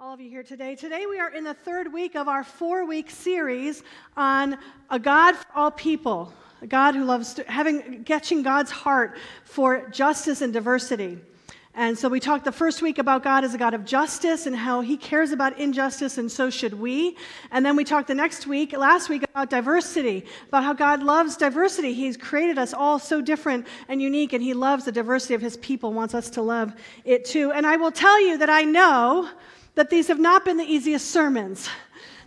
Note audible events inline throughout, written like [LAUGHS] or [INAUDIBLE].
all of you here today. Today we are in the third week of our four week series on a God for all people, a God who loves having, catching God's heart for justice and diversity. And so we talked the first week about God as a God of justice and how he cares about injustice, and so should we. And then we talked the next week, last week, about diversity, about how God loves diversity. He's created us all so different and unique, and he loves the diversity of his people, wants us to love it too. And I will tell you that I know that these have not been the easiest sermons.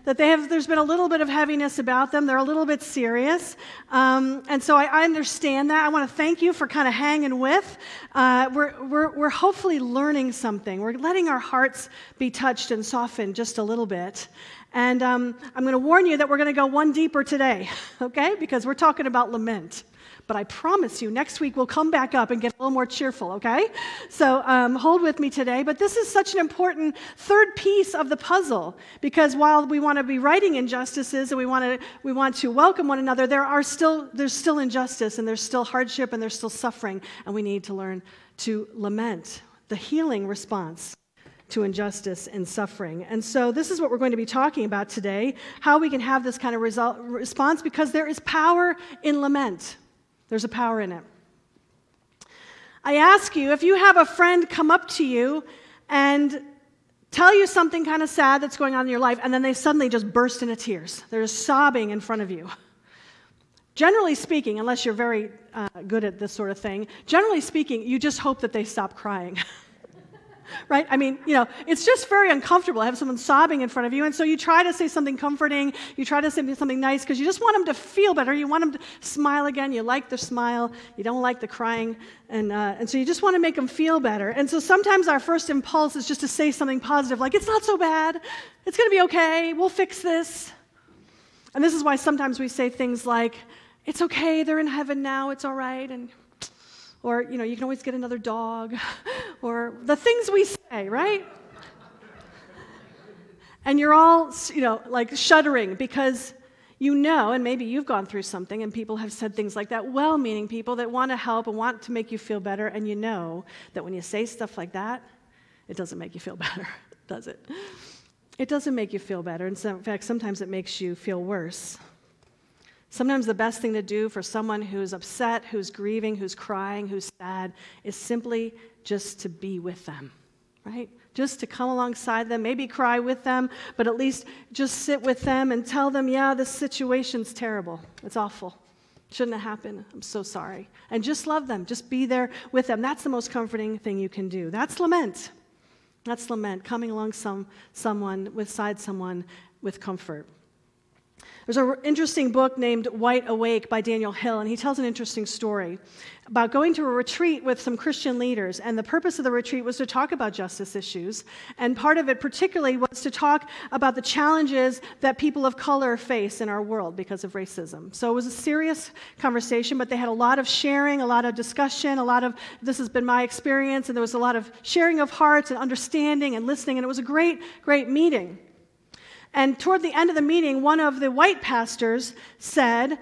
That they have, there's been a little bit of heaviness about them. They're a little bit serious. Um, and so I, I, understand that. I want to thank you for kind of hanging with. Uh, we're, we're, we're hopefully learning something. We're letting our hearts be touched and softened just a little bit. And um, I'm going to warn you that we're going to go one deeper today, [LAUGHS] okay? Because we're talking about lament. But I promise you, next week we'll come back up and get a little more cheerful, okay? So um, hold with me today. But this is such an important third piece of the puzzle because while we want to be righting injustices and we want to, we want to welcome one another, there are still, there's still injustice and there's still hardship and there's still suffering, and we need to learn to lament the healing response to injustice and suffering. And so, this is what we're going to be talking about today how we can have this kind of result, response because there is power in lament. There's a power in it. I ask you if you have a friend come up to you and tell you something kind of sad that's going on in your life, and then they suddenly just burst into tears. They're just sobbing in front of you. Generally speaking, unless you're very uh, good at this sort of thing, generally speaking, you just hope that they stop crying. [LAUGHS] [LAUGHS] right? I mean, you know, it's just very uncomfortable to have someone sobbing in front of you. And so you try to say something comforting, you try to say something nice because you just want them to feel better. You want them to smile again. You like the smile, you don't like the crying. And, uh, and so you just want to make them feel better. And so sometimes our first impulse is just to say something positive, like, it's not so bad, it's going to be okay, we'll fix this. And this is why sometimes we say things like, it's okay, they're in heaven now, it's all right. And or you know you can always get another dog. [LAUGHS] Or the things we say right? And you're all you know like shuddering because you know and maybe you've gone through something and people have said things like that well-meaning people that want to help and want to make you feel better. And you know that when you say stuff like that it doesn't make you feel [LAUGHS] better does it? It doesn't make you feel better. In fact sometimes it makes you feel worse Sometimes the best thing to do for someone who's upset, who's grieving, who's crying, who's sad, is simply just to be with them, right? Just to come alongside them, maybe cry with them, but at least just sit with them and tell them, yeah, this situation's terrible. It's awful. Shouldn't have happened. I'm so sorry. And just love them. Just be there with them. That's the most comforting thing you can do. That's lament. That's lament, coming along some, someone, beside someone with comfort. There's an interesting book named White Awake by Daniel Hill, and he tells an interesting story about going to a retreat with some Christian leaders. And the purpose of the retreat was to talk about justice issues. And part of it, particularly, was to talk about the challenges that people of color face in our world because of racism. So it was a serious conversation, but they had a lot of sharing, a lot of discussion, a lot of this has been my experience, and there was a lot of sharing of hearts and understanding and listening. And it was a great, great meeting. And toward the end of the meeting, one of the white pastors said,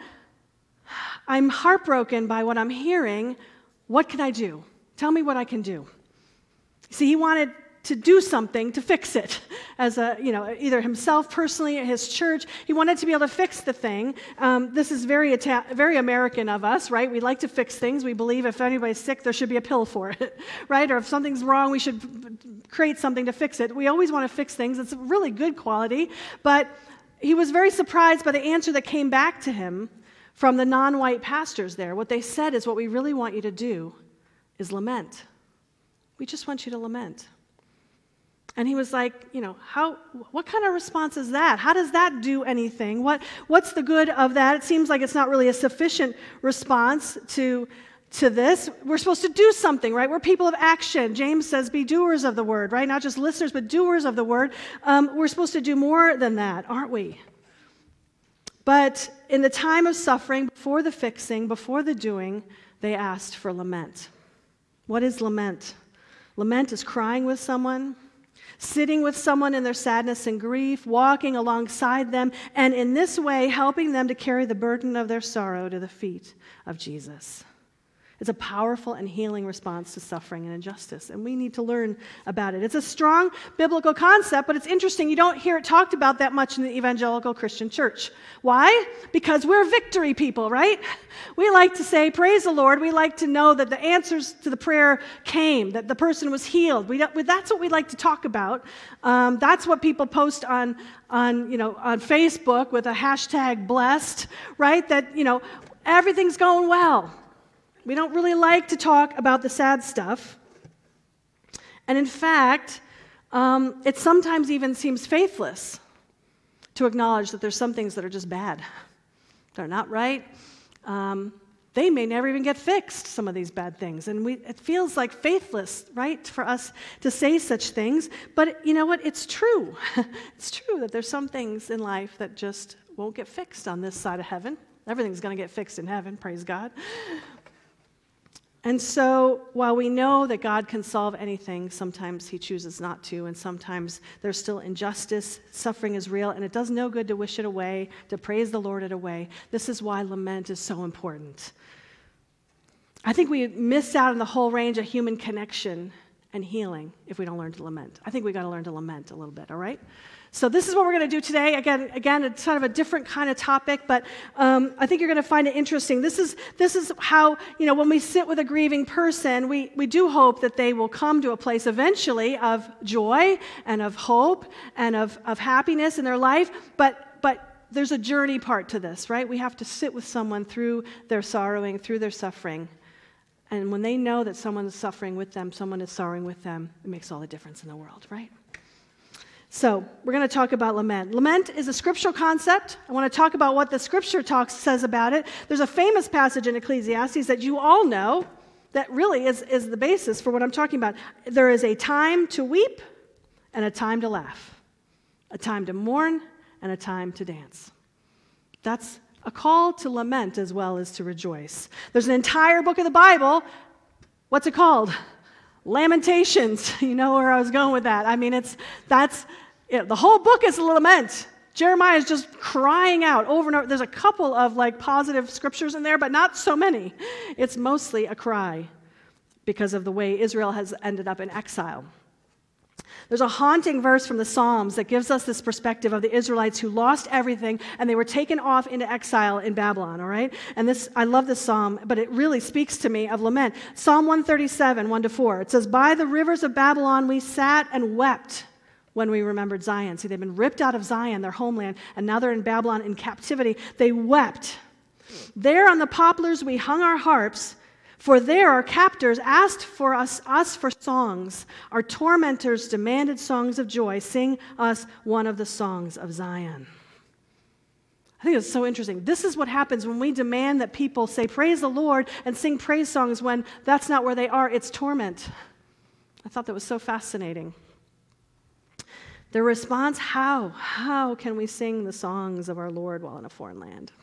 I'm heartbroken by what I'm hearing. What can I do? Tell me what I can do. See, he wanted to do something to fix it. As a you know either himself personally or his church he wanted to be able to fix the thing. Um, this is very Ita- very american of us right? We like to fix things. We believe if anybody's sick there should be a pill for it [LAUGHS] right? Or if something's wrong we should create something to fix it. We always want to fix things. It's a really good quality. But he was very surprised by the answer that came back to him from the non-white pastors there. What they said is what we really want you to do is lament. We just want you to lament and he was like, you know, how, what kind of response is that? How does that do anything? What, what's the good of that? It seems like it's not really a sufficient response to, to this. We're supposed to do something, right? We're people of action. James says, be doers of the word, right? Not just listeners, but doers of the word. Um, we're supposed to do more than that, aren't we? But in the time of suffering, before the fixing, before the doing, they asked for lament. What is lament? Lament is crying with someone, sitting with someone in their sadness and grief, walking alongside them, and in this way helping them to carry the burden of their sorrow to the feet of Jesus. It's a powerful and healing response to suffering and injustice, and we need to learn about it. It's a strong biblical concept, but it's interesting. You don't hear it talked about that much in the evangelical Christian church. Why? Because we're victory people, right? We like to say, Praise the Lord. We like to know that the answers to the prayer came, that the person was healed. We that's what we like to talk about. Um, that's what people post on, on, you know, on Facebook with a hashtag blessed, right? That, you know, everything's going well. We don't really like to talk about the sad stuff. And in fact, um, it sometimes even seems faithless to acknowledge that there's some things that are just bad. They're not right. Um, they may never even get fixed, some of these bad things. And we, it feels like faithless, right, for us to say such things. But you know what? It's true. [LAUGHS] it's true that there's some things in life that just won't get fixed on this side of heaven. Everything's going to get fixed in heaven, praise God. And so, while we know that God can solve anything, sometimes He chooses not to, and sometimes there's still injustice, suffering is real, and it does no good to wish it away, to praise the Lord it away. This is why lament is so important. I think we miss out on the whole range of human connection and healing if we don't learn to lament. I think we got to learn to lament a little bit, all right? So this is what we're going to do today. Again, again, it's kind of a different kind of topic, but um, I think you're going to find it interesting. This is this is how you know when we sit with a grieving person, we we do hope that they will come to a place eventually of joy and of hope and of of happiness in their life. But but there's a journey part to this, right? We have to sit with someone through their sorrowing, through their suffering. And when they know that someone is suffering with them, someone is sorrowing with them, it makes all the difference in the world, right? So, we're going to talk about lament. Lament is a scriptural concept. I want to talk about what the scripture talks says about it. There's a famous passage in Ecclesiastes that you all know that really is, is the basis for what I'm talking about. There is a time to weep and a time to laugh, a time to mourn and a time to dance. That's a call to lament as well as to rejoice. There's an entire book of the Bible. What's it called? Lamentations. [LAUGHS] You know where I was going with that. I mean, it's that's the whole book is a lament. Jeremiah is just crying out over and over. There's a couple of like positive scriptures in there, but not so many. It's mostly a cry because of the way Israel has ended up in exile. There's a haunting verse from the Psalms that gives us this perspective of the Israelites who lost everything and they were taken off into exile in Babylon, all right? And this, I love this psalm, but it really speaks to me of lament. Psalm 137, 1 to 4. It says, By the rivers of Babylon we sat and wept when we remembered Zion. See, they've been ripped out of Zion, their homeland, and now they're in Babylon in captivity. They wept. There on the poplars we hung our harps, for there our captors asked for us, us for songs. Our tormentors demanded songs of joy. Sing us one of the songs of Zion. I think it's so interesting. This is what happens when we demand that people say, Praise the Lord, and sing praise songs when that's not where they are. It's torment. I thought that was so fascinating. Their response how? How can we sing the songs of our Lord while in a foreign land?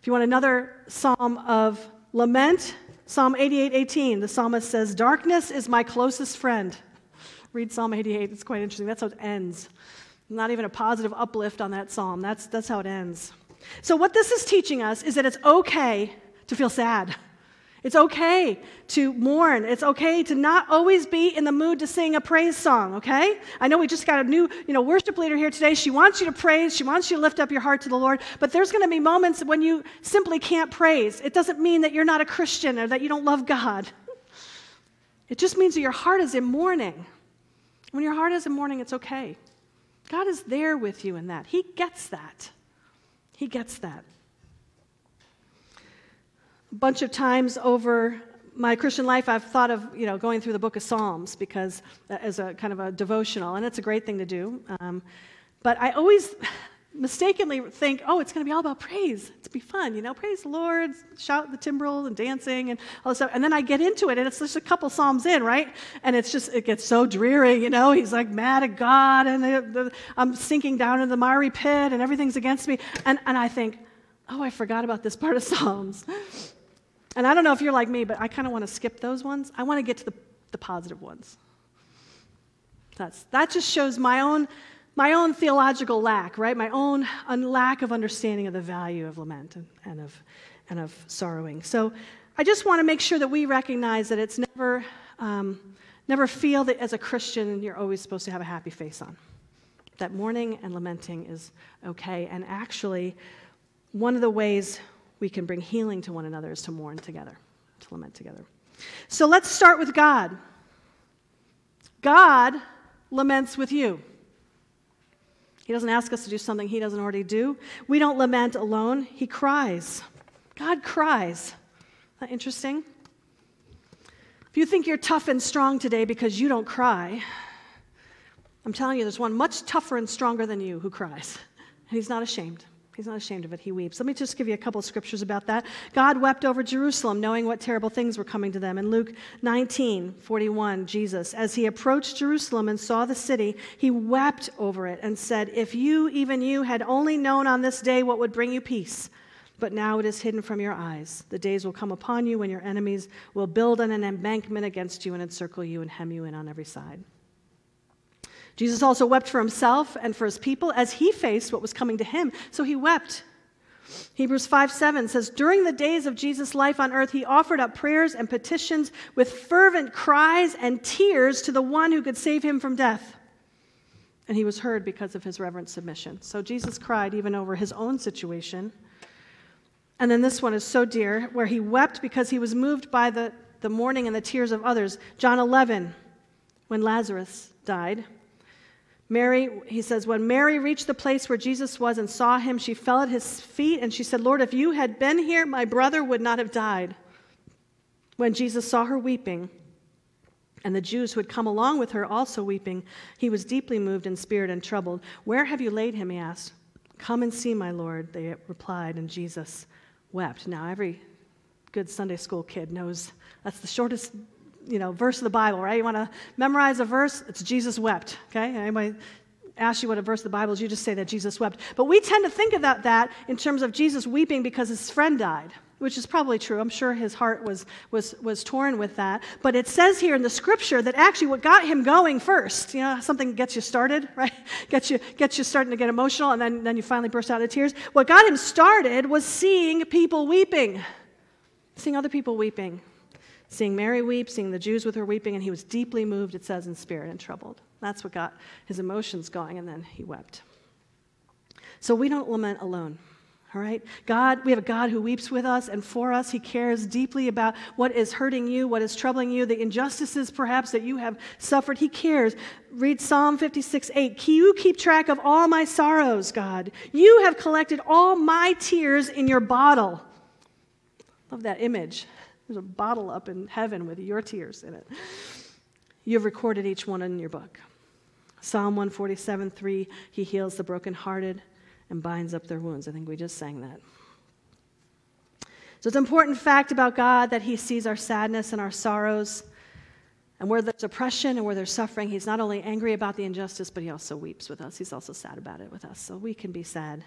If you want another psalm of lament, Psalm 88 18, the psalmist says, Darkness is my closest friend. Read Psalm 88, it's quite interesting. That's how it ends. Not even a positive uplift on that psalm. That's, that's how it ends. So, what this is teaching us is that it's okay to feel sad. It's okay to mourn. It's okay to not always be in the mood to sing a praise song, okay? I know we just got a new, you know, worship leader here today. She wants you to praise. She wants you to lift up your heart to the Lord. But there's going to be moments when you simply can't praise. It doesn't mean that you're not a Christian or that you don't love God. It just means that your heart is in mourning. When your heart is in mourning, it's okay. God is there with you in that. He gets that. He gets that a bunch of times over my Christian life, I've thought of you know going through the Book of Psalms because uh, as a kind of a devotional, and it's a great thing to do. Um, but I always mistakenly think, oh, it's going to be all about praise. It's be fun, you know, praise the Lord, shout the timbrel and dancing and all this stuff. And then I get into it, and it's just a couple psalms in, right? And it's just it gets so dreary, you know. He's like mad at God, and the, the, I'm sinking down in the miry pit, and everything's against me. And and I think, oh, I forgot about this part of Psalms. And I don't know if you're like me, but I kind of want to skip those ones. I want to get to the, the positive ones. That's, that just shows my own, my own theological lack, right? My own lack of understanding of the value of lament and, and, of, and of sorrowing. So I just want to make sure that we recognize that it's never, um, never feel that as a Christian you're always supposed to have a happy face on. That mourning and lamenting is okay. And actually, one of the ways we can bring healing to one another is to mourn together, to lament together. So let's start with God. God laments with you. He doesn't ask us to do something he doesn't already do. We don't lament alone, he cries. God cries. That interesting? If you think you're tough and strong today because you don't cry, I'm telling you, there's one much tougher and stronger than you who cries. [LAUGHS] And he's not ashamed. He's not ashamed of it. He weeps. Let me just give you a couple of scriptures about that. God wept over Jerusalem, knowing what terrible things were coming to them. In Luke 19, 41, Jesus, as he approached Jerusalem and saw the city, he wept over it and said, If you, even you, had only known on this day what would bring you peace, but now it is hidden from your eyes. The days will come upon you when your enemies will build an embankment against you and encircle you and hem you in on every side. Jesus also wept for himself and for his people as he faced what was coming to him. So he wept. Hebrews 5 7 says, During the days of Jesus' life on earth, he offered up prayers and petitions with fervent cries and tears to the one who could save him from death. And he was heard because of his reverent submission. So Jesus cried even over his own situation. And then this one is so dear, where he wept because he was moved by the, the mourning and the tears of others. John 11, when Lazarus died. Mary, he says, when Mary reached the place where Jesus was and saw him, she fell at his feet and she said, Lord, if you had been here, my brother would not have died. When Jesus saw her weeping, and the Jews who had come along with her also weeping, he was deeply moved in spirit and troubled. Where have you laid him? He asked. Come and see, my Lord, they replied, and Jesus wept. Now, every good Sunday school kid knows that's the shortest you know, verse of the Bible, right? You want to memorize a verse? It's Jesus wept, okay? Anybody ask you what a verse of the Bible is, you just say that Jesus wept. But we tend to think about that in terms of Jesus weeping because his friend died, which is probably true. I'm sure his heart was, was, was torn with that. But it says here in the scripture that actually what got him going first, you know, something gets you started, [LAUGHS] right? Gets you, gets you starting to get emotional, and then, then you finally burst out of tears. What got him started was seeing people weeping, seeing other people weeping seeing Mary weep, seeing the Jews with her weeping, and he was deeply moved, it says, in spirit and troubled. That's what got his emotions going, and then he wept. So we don't lament alone. All right? God, we have a God who weeps with us and for us. He cares deeply about what is hurting you, what is troubling you, the injustices perhaps that you have suffered. He cares. Read Psalm 56 8. You keep track of all my sorrows, God. You have collected all my tears in your bottle. Love that image. There's a bottle up in heaven with your tears in it. You've recorded each one in your book. Psalm 147 3, He heals the brokenhearted and binds up their wounds. I think we just sang that. So it's an important fact about God that He sees our sadness and our sorrows. And where there's oppression and where there's suffering, He's not only angry about the injustice, but He also weeps with us. He's also sad about it with us. So we can be sad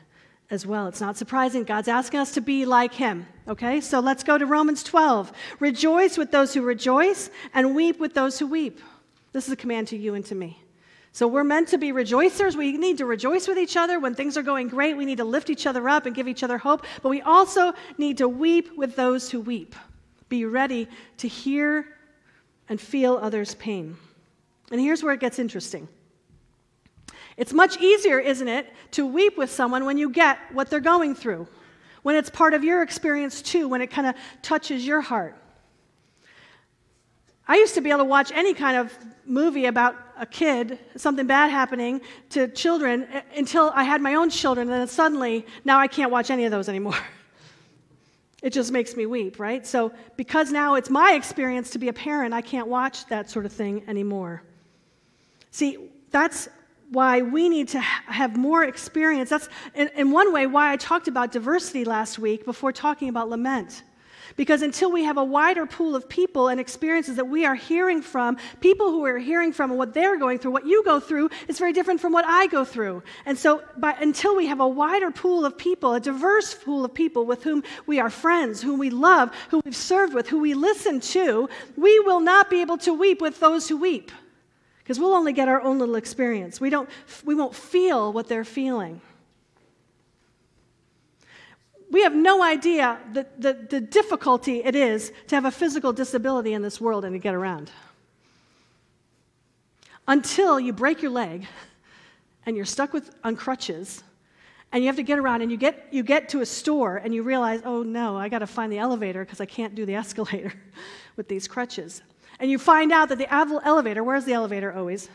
as well. It's not surprising. God's asking us to be like him. Okay? So let's go to Romans 12. Rejoice with those who rejoice and weep with those who weep. This is a command to you and to me. So we're meant to be rejoicers. We need to rejoice with each other. When things are going great, we need to lift each other up and give each other hope. But we also need to weep with those who weep. Be ready to hear and feel others' pain. And here's where it gets interesting. It's much easier, isn't it, to weep with someone when you get what they're going through, when it's part of your experience too, when it kind of touches your heart. I used to be able to watch any kind of movie about a kid, something bad happening to children, until I had my own children, and then suddenly, now I can't watch any of those anymore. [LAUGHS] It just makes me weep, right? So, because now it's my experience to be a parent, I can't watch that sort of thing anymore. See, that's why we need to have more experience. That's, in, in one way, why I talked about diversity last week before talking about lament. Because until we have a wider pool of people and experiences that we are hearing from, people who we're hearing from and what they're going through, what you go through is very different from what I go through. And so, by, until we have a wider pool of people, a diverse pool of people with whom we are friends, whom we love, who we've served with, who we listen to, we will not be able to weep with those who weep because we'll only get our own little experience. We, don't, we won't feel what they're feeling. we have no idea the, the, the difficulty it is to have a physical disability in this world and to get around. Until you break your leg and you're stuck with, on crutches and you have to get around and you get, you get to a store and you realize, oh no, I got to find the elevator because I can't do the [LAUGHS] escalator with these crutches. And you find out that the elevator, where's the elevator always?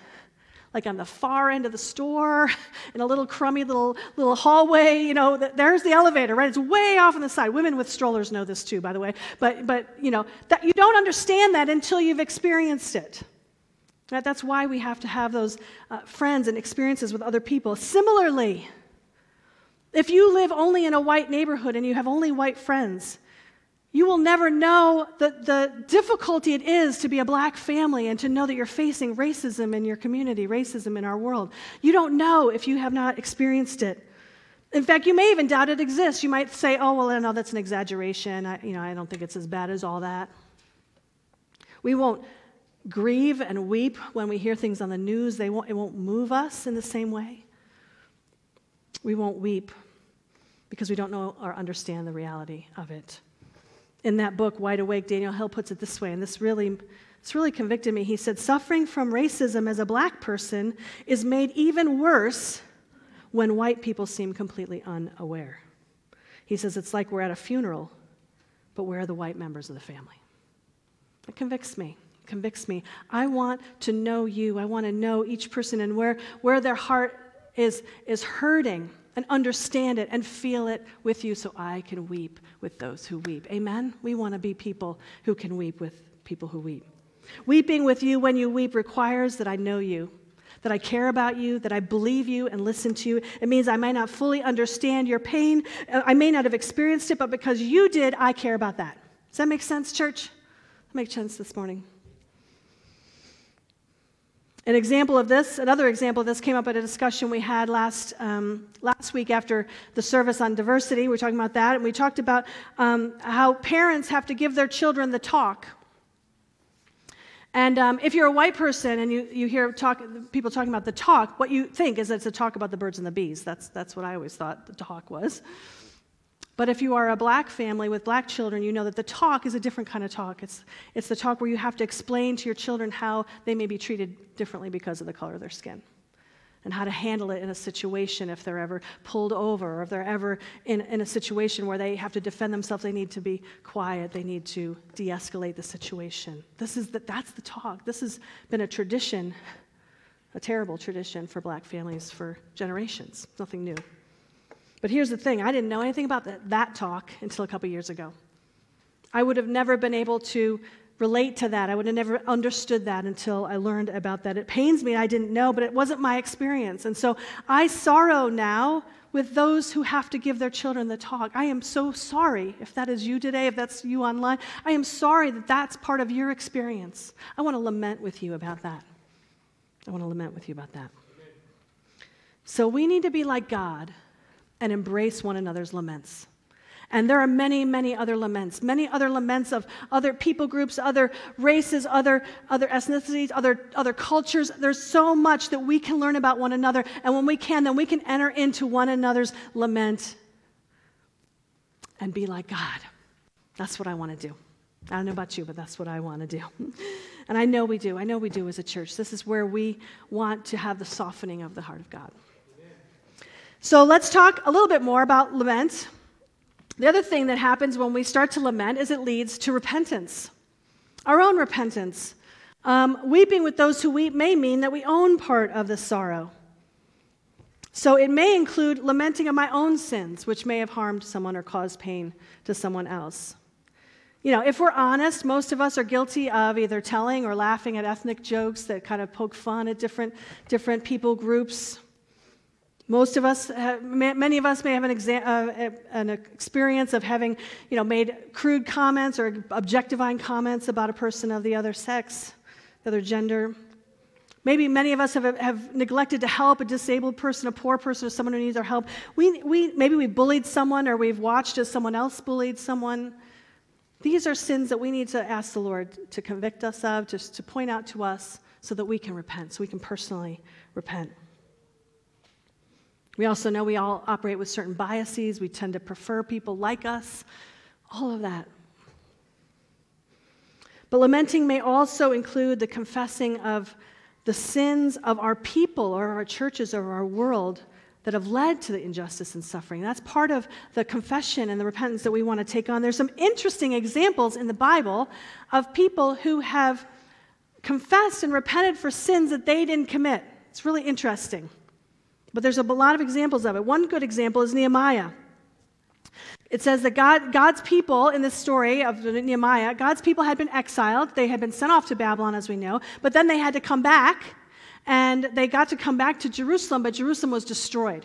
Like on the far end of the store, [LAUGHS] in a little crummy little, little hallway, you know, there's the elevator, right? It's way off on the side. Women with strollers know this too, by the way. But, but you know, that, you don't understand that until you've experienced it. That's why we have to have those uh, friends and experiences with other people. Similarly, if you live only in a white neighborhood and you have only white friends, you will never know the, the difficulty it is to be a black family and to know that you're facing racism in your community, racism in our world. You don't know if you have not experienced it. In fact, you may even doubt it exists. You might say, oh, well, I know that's an exaggeration. I, you know, I don't think it's as bad as all that. We won't grieve and weep when we hear things on the news. They won't, it won't move us in the same way. We won't weep because we don't know or understand the reality of it. In that book, White Awake, Daniel Hill puts it this way, and this really, this really convicted me. He said, Suffering from racism as a black person is made even worse when white people seem completely unaware. He says, It's like we're at a funeral, but where are the white members of the family? It convicts me convicts me. I want to know you. I want to know each person and where, where their heart is, is hurting and understand it and feel it with you so I can weep with those who weep. Amen? We want to be people who can weep with people who weep. Weeping with you when you weep requires that I know you, that I care about you, that I believe you and listen to you. It means I may not fully understand your pain. Uh, I may not have experienced it, but because you did, I care about that. Does that make sense, church? That makes sense this morning. An example of this, another example of this came up at a discussion we had last, um, last week after the service on diversity. We were talking about that, and we talked about um, how parents have to give their children the talk. And um, if you're a white person and you, you hear talk, people talking about the talk, what you think is that it's a talk about the birds and the bees. That's, that's what I always thought the talk was. But if you are a black family with black children, you know that the talk is a different kind of talk. It's, it's the talk where you have to explain to your children how they may be treated differently because of the color of their skin and how to handle it in a situation if they're ever pulled over or if they're ever in, in a situation where they have to defend themselves they need to be quiet they need to de-escalate the situation. This is the, that's the talk. This has been a tradition a terrible tradition for black families for generations nothing new but here's the thing I didn't know anything about that, that talk until a couple years ago. I would have never been able to relate to that. I would have never understood that until I learned about that. It pains me, I didn't know, but it wasn't my experience. And so I sorrow now with those who have to give their children the talk. I am so sorry if that is you today, if that's you online. I am sorry that that's part of your experience. I want to lament with you about that. I want to lament with you about that. So we need to be like God and embrace one another's laments. And there are many, many other laments, many other laments of other people groups, other races, other, other ethnicities, other, other cultures. There's so much that we can learn about one another. And when we can, then we can enter into one another's lament and be like God. That's what I want to do. I don't know about you, but that's what I want to do. [LAUGHS] and I know we do. I know we do as a church. This is where we want to have the softening of the heart of God. So let's talk a little bit more about lament. The other thing that happens when we start to lament is it leads to repentance, our own repentance. Um, weeping with those who weep may mean that we own part of the sorrow. So it may include lamenting of my own sins, which may have harmed someone or caused pain to someone else. You know, if we're honest, most of us are guilty of either telling or laughing at ethnic jokes that kind of poke fun at different, different people groups. Most of us, many of us may have an, uh, an, experience of having, you know, made crude comments or objectifying comments about a person of the other sex, the other gender. Maybe many of us have, have neglected to help a disabled person, a poor person, or someone who needs our help. We, we, maybe we bullied someone or we've watched as someone else bullied someone. These are sins that we need to ask the Lord to convict us of, just to point out to us so that we can repent, so we can personally repent. We also know we all operate with certain biases. We tend to prefer people like us, all of that. But lamenting may also include the confessing of the sins of our people or our churches or our world that have led to the injustice and suffering. That's part of the confession and the repentance that we want to take on. There's some interesting examples in the Bible of people who have confessed and repented for sins that they didn't commit. It's really interesting. But there's a lot of examples of it. One good example is Nehemiah. It says that God, God's people in this story of Nehemiah, God's people had been exiled. They had been sent off to Babylon, as we know, but then they had to come back and they got to come back to Jerusalem, but Jerusalem was destroyed.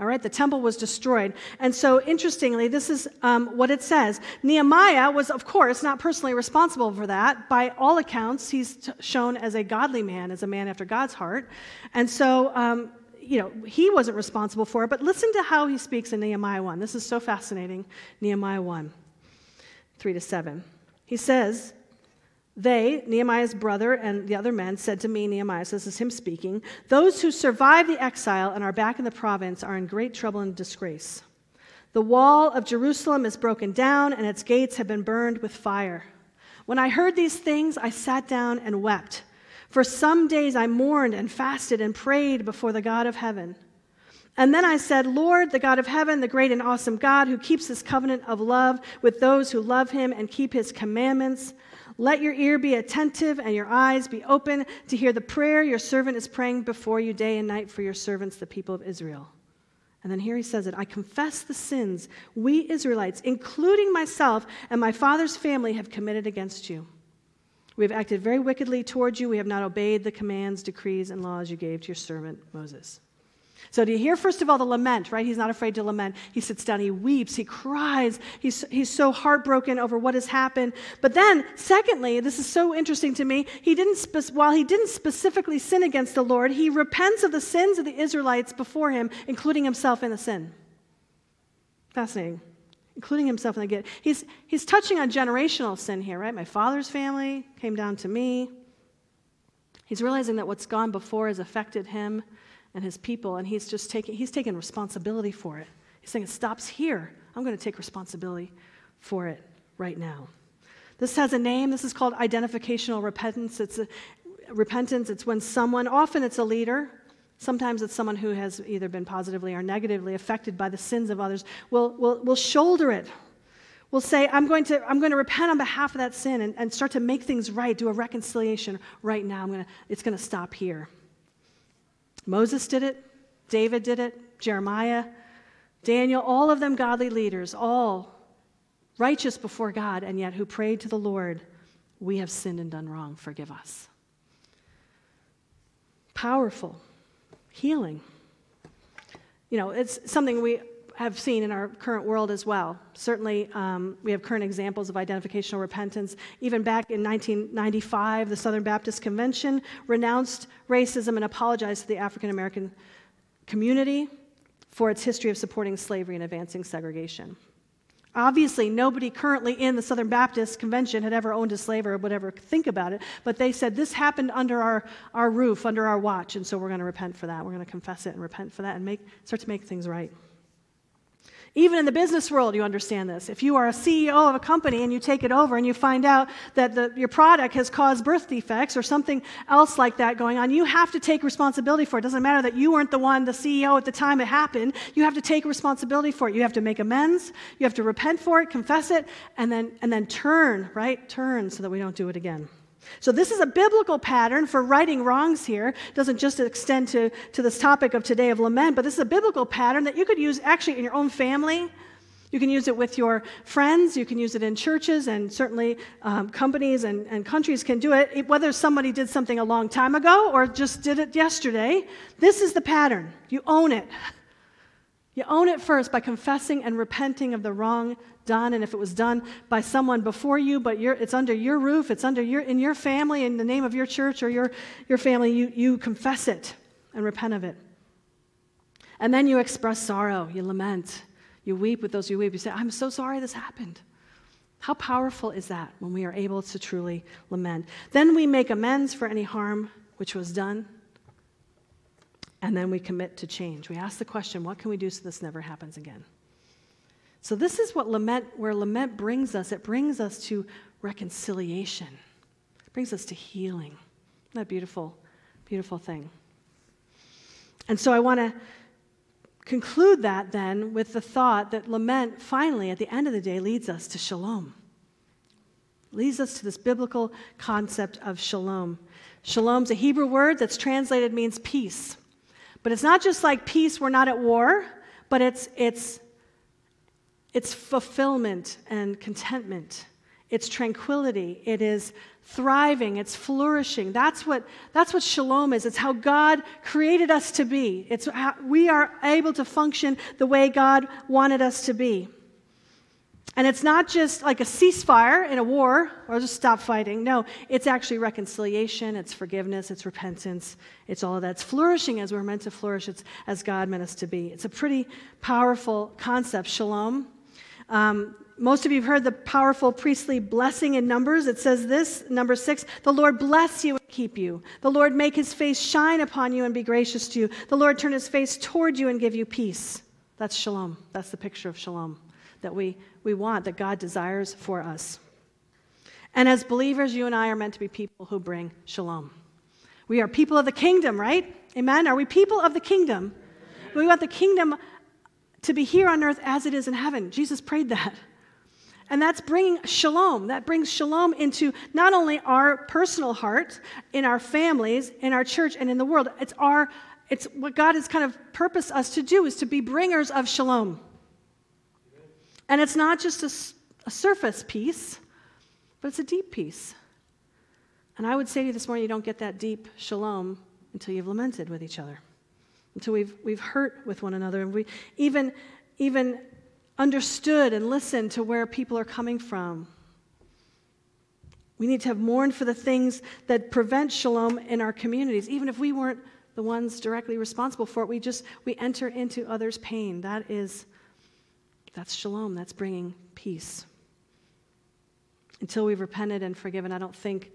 All right, the temple was destroyed. And so, interestingly, this is um, what it says. Nehemiah was, of course, not personally responsible for that. By all accounts, he's t- shown as a godly man, as a man after God's heart. And so, um, you know, he wasn't responsible for it. But listen to how he speaks in Nehemiah 1. This is so fascinating. Nehemiah 1, 3 to 7. He says, they, Nehemiah's brother and the other men, said to me, Nehemiah, so this is him speaking, those who survive the exile and are back in the province are in great trouble and disgrace. The wall of Jerusalem is broken down, and its gates have been burned with fire. When I heard these things, I sat down and wept. For some days I mourned and fasted and prayed before the God of heaven. And then I said, Lord, the God of heaven, the great and awesome God who keeps his covenant of love with those who love him and keep his commandments, let your ear be attentive and your eyes be open to hear the prayer your servant is praying before you day and night for your servants, the people of Israel. And then here he says it I confess the sins we Israelites, including myself and my father's family, have committed against you. We have acted very wickedly towards you. We have not obeyed the commands, decrees, and laws you gave to your servant Moses. So, do you hear, first of all, the lament, right? He's not afraid to lament. He sits down, he weeps, he cries, he's, he's so heartbroken over what has happened. But then, secondly, this is so interesting to me, he didn't spe- while he didn't specifically sin against the Lord, he repents of the sins of the Israelites before him, including himself in the sin. Fascinating. Including himself in the guilt. He's, he's touching on generational sin here, right? My father's family came down to me. He's realizing that what's gone before has affected him and his people, and he's just taking, he's taking responsibility for it. He's saying, it stops here. I'm going to take responsibility for it right now. This has a name. This is called identificational repentance. It's a, repentance. It's when someone, often it's a leader, sometimes it's someone who has either been positively or negatively affected by the sins of others, will, will, will shoulder it. Will say, I'm going, to, I'm going to repent on behalf of that sin and, and start to make things right, do a reconciliation right now. I'm gonna, it's going to stop here. Moses did it, David did it, Jeremiah, Daniel, all of them godly leaders, all righteous before God, and yet who prayed to the Lord, We have sinned and done wrong, forgive us. Powerful, healing. You know, it's something we have seen in our current world as well. Certainly, um, we have current examples of identificational repentance. Even back in 1995, the Southern Baptist Convention renounced racism and apologized to the African American community for its history of supporting slavery and advancing segregation. Obviously, nobody currently in the Southern Baptist Convention had ever owned a slave or would ever think about it, but they said this happened under our, our roof, under our watch, and so we're going to repent for that. We're going to confess it and repent for that and make, start to make things right. Even in the business world, you understand this. If you are a CEO of a company and you take it over and you find out that the, your product has caused birth defects or something else like that going on, you have to take responsibility for it. It doesn't matter that you weren't the one, the CEO at the time it happened. You have to take responsibility for it. You have to make amends. You have to repent for it, confess it, and then, and then turn, right? Turn so that we don't do it again. So, this is a biblical pattern for righting wrongs here. It doesn't just extend to, to this topic of today of lament, but this is a biblical pattern that you could use actually in your own family. You can use it with your friends, you can use it in churches, and certainly um, companies and, and countries can do it. Whether somebody did something a long time ago or just did it yesterday, this is the pattern. You own it. You own it first by confessing and repenting of the wrong done, and if it was done by someone before you, but it's under your roof, it's under your, in your family, in the name of your church or your, your family, you, you confess it and repent of it. And then you express sorrow, you lament, you weep with those you weep. You say, I'm so sorry this happened. How powerful is that when we are able to truly lament? Then we make amends for any harm which was done. And then we commit to change. We ask the question, what can we do so this never happens again? So this is what lament where lament brings us. It brings us to reconciliation. It brings us to healing. Isn't that beautiful, beautiful thing? And so I want to conclude that then with the thought that lament finally at the end of the day leads us to shalom. Leads us to this biblical concept of shalom. Shalom's a Hebrew word that's translated means peace. But it's not just like peace, we're not at war, but it's, it's, it's fulfillment and contentment. It's tranquility. It is thriving. It's flourishing. That's what, that's what shalom is. It's how God created us to be. It's how we are able to function the way God wanted us to be. And it's not just like a ceasefire in a war or just stop fighting. No, it's actually reconciliation, it's forgiveness, it's repentance, it's all of that. It's flourishing as we're meant to flourish, it's as God meant us to be. It's a pretty powerful concept, shalom. Um, most of you have heard the powerful priestly blessing in Numbers. It says this, number six The Lord bless you and keep you. The Lord make his face shine upon you and be gracious to you. The Lord turn his face toward you and give you peace. That's shalom. That's the picture of shalom that we, we want, that God desires for us. And as believers, you and I are meant to be people who bring shalom. We are people of the kingdom, right? Amen? Are we people of the kingdom? We want the kingdom to be here on earth as it is in heaven. Jesus prayed that. And that's bringing shalom. That brings shalom into not only our personal heart, in our families, in our church, and in the world. It's our, it's what God has kind of purposed us to do is to be bringers of shalom. And it's not just a, a surface peace, but it's a deep peace. And I would say to you this morning, you don't get that deep shalom until you've lamented with each other, until we've, we've hurt with one another, and we even, even understood and listened to where people are coming from. We need to have mourned for the things that prevent shalom in our communities, even if we weren't the ones directly responsible for it. We just we enter into others' pain. That is that's shalom, that's bringing peace. Until we've repented and forgiven, I don't think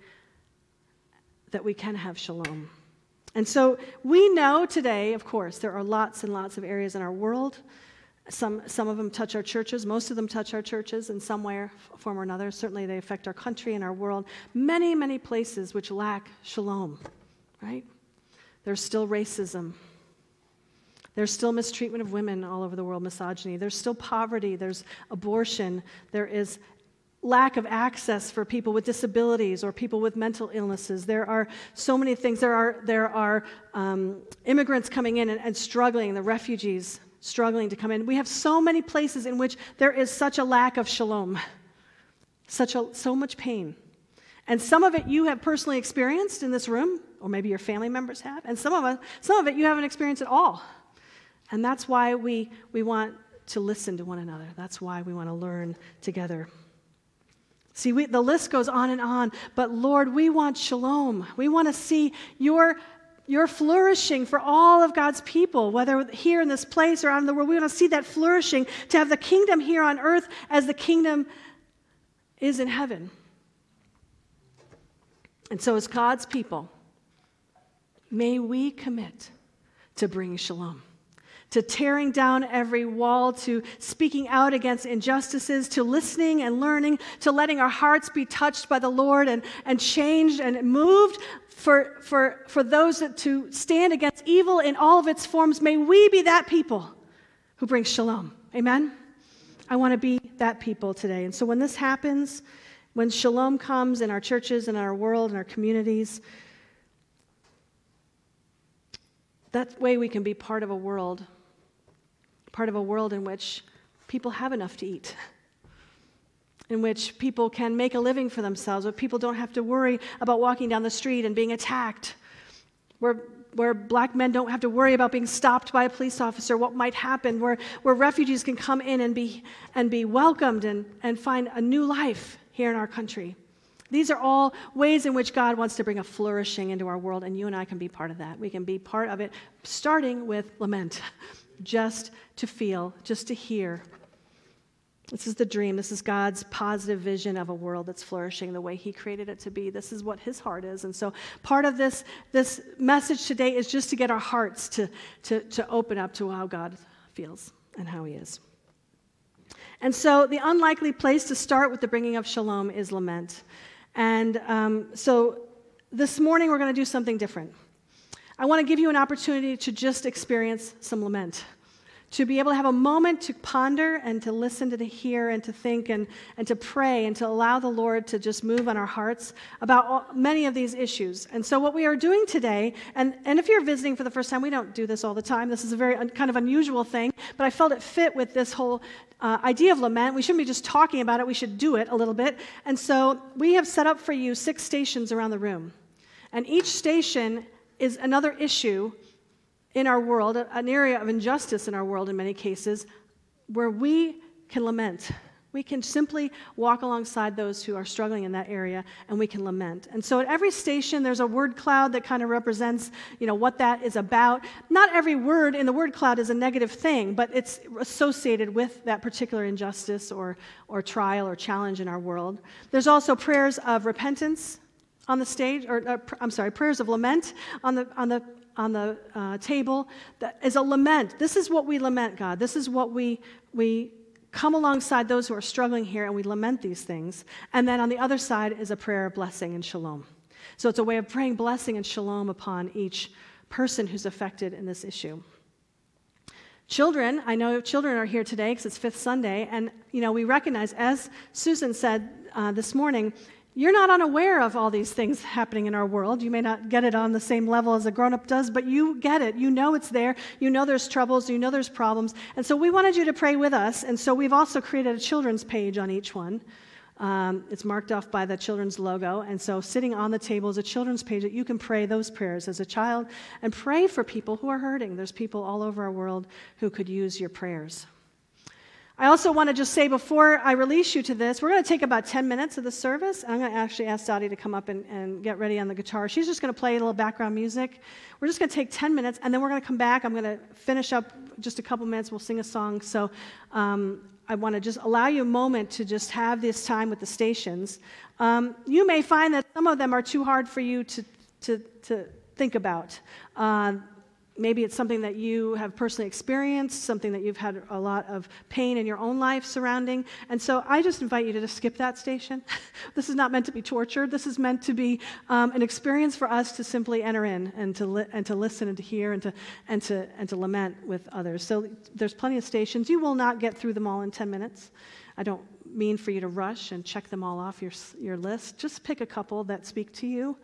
that we can have shalom. And so we know today, of course, there are lots and lots of areas in our world. Some, some of them touch our churches. Most of them touch our churches in some way, form, or another. Certainly, they affect our country and our world. Many, many places which lack shalom, right? There's still racism. There's still mistreatment of women all over the world, misogyny. There's still poverty. There's abortion. There is lack of access for people with disabilities or people with mental illnesses. There are so many things. There are, there are um, immigrants coming in and, and struggling, the refugees struggling to come in. We have so many places in which there is such a lack of shalom, such a, so much pain. And some of it you have personally experienced in this room, or maybe your family members have, and some of, it, some of it you haven't experienced at all. And that's why we, we want to listen to one another. That's why we want to learn together. See, we, the list goes on and on, but Lord, we want shalom. We want to see your, your flourishing for all of God's people, whether here in this place or out in the world. We want to see that flourishing, to have the kingdom here on earth as the kingdom is in heaven. And so, as God's people, may we commit to bring shalom to tearing down every wall, to speaking out against injustices, to listening and learning, to letting our hearts be touched by the Lord and, and changed and moved for, for, for those that, to stand against evil in all of its forms. May we be that people who bring shalom. Amen? I want to be that people today. And so when this happens, when shalom comes in our churches and our world and our communities, that way we can be part of a world part of a world in which people have enough to eat, [LAUGHS] in which people can make a living for themselves, where people don't have to worry about walking down the street and being attacked, where, where black men don't have to worry about being stopped by a police officer, what might happen, where, where refugees can come in and be, and be welcomed and, and find a new life here in our country. These are all ways in which God wants to bring a flourishing into our world, and you and I can be part of that. We can be part of it, starting with lament, [LAUGHS] just to feel, just to hear. This is the dream. This is God's positive vision of a world that's flourishing the way He created it to be. This is what His heart is. And so, part of this, this message today is just to get our hearts to, to, to open up to how God feels and how He is. And so, the unlikely place to start with the bringing of shalom is lament. And um, so, this morning we're going to do something different. I want to give you an opportunity to just experience some lament to be able to have a moment to ponder and to listen to to hear and to think and, and to pray and to allow the Lord to just move on our hearts about all, many of these issues. And so, what we are doing today, and, and if you're visiting for the first time, we don't do this all the time. This is a very un, kind of unusual thing, but I felt it fit with this whole uh, idea of lament. We shouldn't be just talking about it, we should do it a little bit. And so, we have set up for you six stations around the room. And each station is another issue in our world, an area of injustice in our world in many cases, where we can lament. We can simply walk alongside those who are struggling in that area and we can lament. And so at every station there's a word cloud that kind of represents, you know, what that is about. Not every word in the word cloud is a negative thing, but it's associated with that particular injustice or or trial or challenge in our world. There's also prayers of repentance on the stage or, or I'm sorry, prayers of lament on the on the on the uh, table that is a lament. This is what we lament, God. This is what we, we come alongside those who are struggling here and we lament these things. And then on the other side is a prayer of blessing and shalom. So it's a way of praying blessing and shalom upon each person who's affected in this issue. Children, I know children are here today because it's Fifth Sunday, and you know we recognize, as Susan said uh, this morning, you're not unaware of all these things happening in our world. You may not get it on the same level as a grown up does, but you get it. You know it's there. You know there's troubles. You know there's problems. And so we wanted you to pray with us. And so we've also created a children's page on each one. Um, it's marked off by the children's logo. And so sitting on the table is a children's page that you can pray those prayers as a child and pray for people who are hurting. There's people all over our world who could use your prayers. I also want to just say before I release you to this, we're going to take about 10 minutes of the service. I'm going to actually ask Dottie to come up and, and get ready on the guitar. She's just going to play a little background music. We're just going to take 10 minutes, and then we're going to come back. I'm going to finish up just a couple minutes. We'll sing a song. So um, I want to just allow you a moment to just have this time with the stations. Um, you may find that some of them are too hard for you to, to, to think about. Uh, maybe it's something that you have personally experienced, something that you've had a lot of pain in your own life surrounding. And so I just invite you to just skip that station. [LAUGHS] this is not meant to be tortured. This is meant to be um, an experience for us to simply enter in and to, li- and to listen and to hear and to, and, to, and to lament with others. So there's plenty of stations. You will not get through them all in 10 minutes. I don't mean for you to rush and check them all off your, your list. Just pick a couple that speak to you.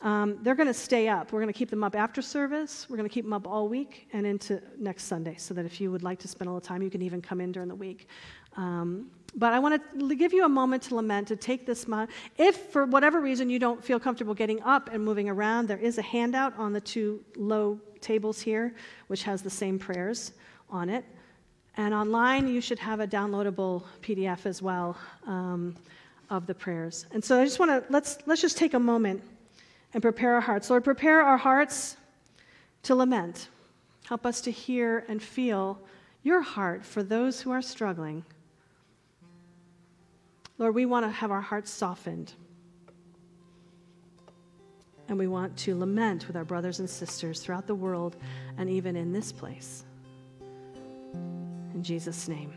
Um, they're going to stay up. We're going to keep them up after service. We're going to keep them up all week and into next Sunday, so that if you would like to spend a little time, you can even come in during the week. Um, but I want to give you a moment to lament, to take this month. If for whatever reason you don't feel comfortable getting up and moving around, there is a handout on the two low tables here, which has the same prayers on it. And online, you should have a downloadable PDF as well um, of the prayers. And so I just want to let's let's just take a moment and prepare our hearts. Lord, prepare our hearts to lament. Help us to hear and feel your heart for those who are struggling. Lord, we want to have our hearts softened. And we want to lament with our brothers and sisters throughout the world and even in this place. In Jesus' name,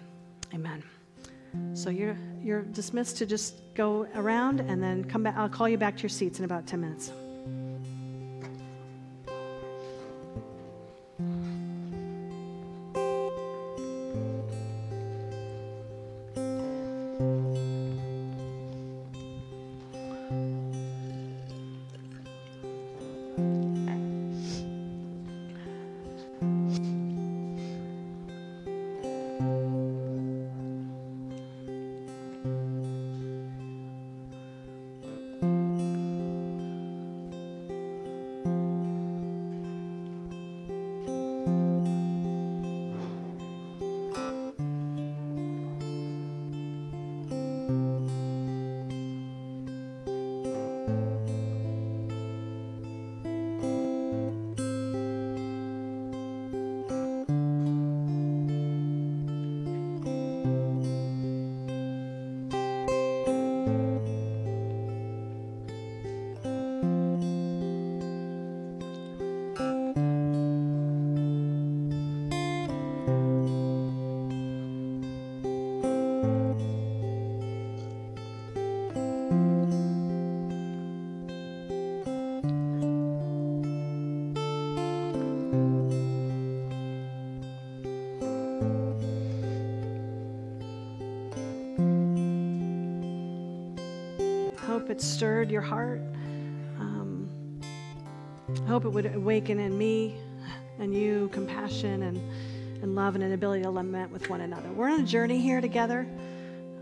amen. So you're, you're dismissed to just go around and then come back. I'll call you back to your seats in about 10 minutes. Stirred your heart. Um, I hope it would awaken in me and you compassion and, and love and an ability to lament with one another. We're on a journey here together.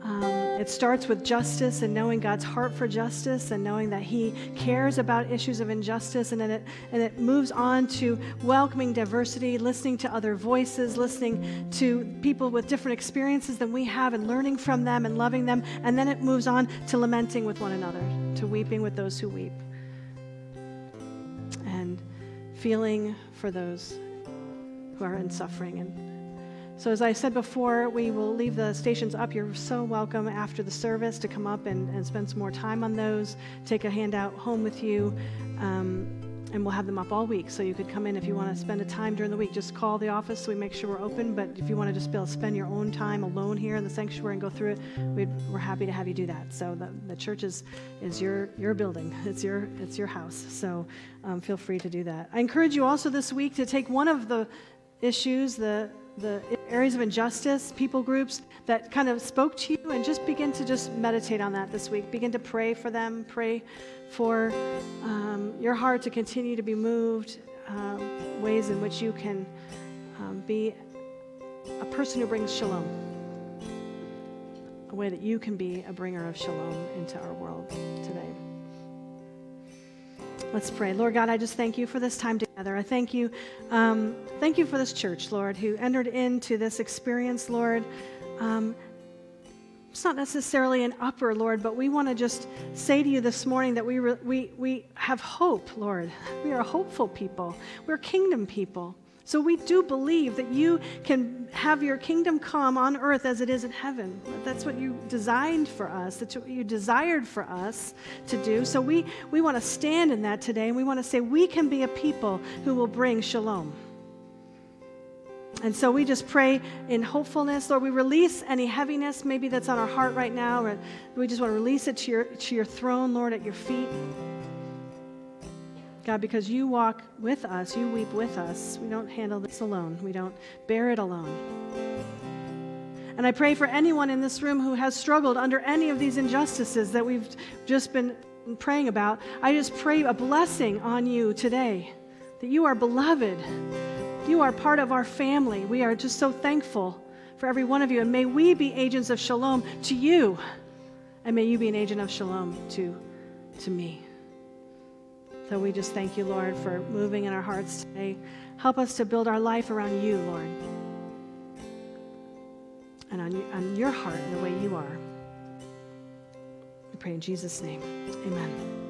Um, it starts with justice and knowing God's heart for justice and knowing that He cares about issues of injustice. And then it, and it moves on to welcoming diversity, listening to other voices, listening to people with different experiences than we have and learning from them and loving them. And then it moves on to lamenting with one another, to weeping with those who weep, and feeling for those who are in suffering and so, as I said before, we will leave the stations up. You're so welcome after the service to come up and, and spend some more time on those. Take a handout home with you. Um, and we'll have them up all week. So you could come in if you want to spend a time during the week. Just call the office so we make sure we're open. But if you want to just be able to spend your own time alone here in the sanctuary and go through it, we are happy to have you do that. So the, the church is, is your, your building. [LAUGHS] It's your, it's your house. So um, feel free to do that. I encourage you also this week to take one of the issues, the the areas of injustice, people groups that kind of spoke to you, and just begin to just meditate on that this week. Begin to pray for them, pray for um, your heart to continue to be moved, um, ways in which you can um, be a person who brings shalom, a way that you can be a bringer of shalom into our world today. Let's pray. Lord God, I just thank you for this time together. I thank you. Um, thank you for this church, Lord, who entered into this experience, Lord. Um, it's not necessarily an upper, Lord, but we want to just say to you this morning that we, re- we, we have hope, Lord. [LAUGHS] We are hopeful people, we're kingdom people. So we do believe that you can have your kingdom come on earth as it is in heaven. That's what you designed for us. That's what you desired for us to do. So we, we want to stand in that today and we want to say we can be a people who will bring shalom. And so we just pray in hopefulness. Lord, we release any heaviness maybe that's on our heart right now, or we just want to release it to your, to your throne, Lord, at your feet. God, because you walk with us, you weep with us. We don't handle this alone, we don't bear it alone. And I pray for anyone in this room who has struggled under any of these injustices that we've just been praying about. I just pray a blessing on you today that you are beloved. You are part of our family. We are just so thankful for every one of you. And may we be agents of shalom to you. And may you be an agent of shalom to, to me. So we just thank you, Lord, for moving in our hearts today. Help us to build our life around you, Lord, and on, on your heart and the way you are. We pray in Jesus' name. Amen.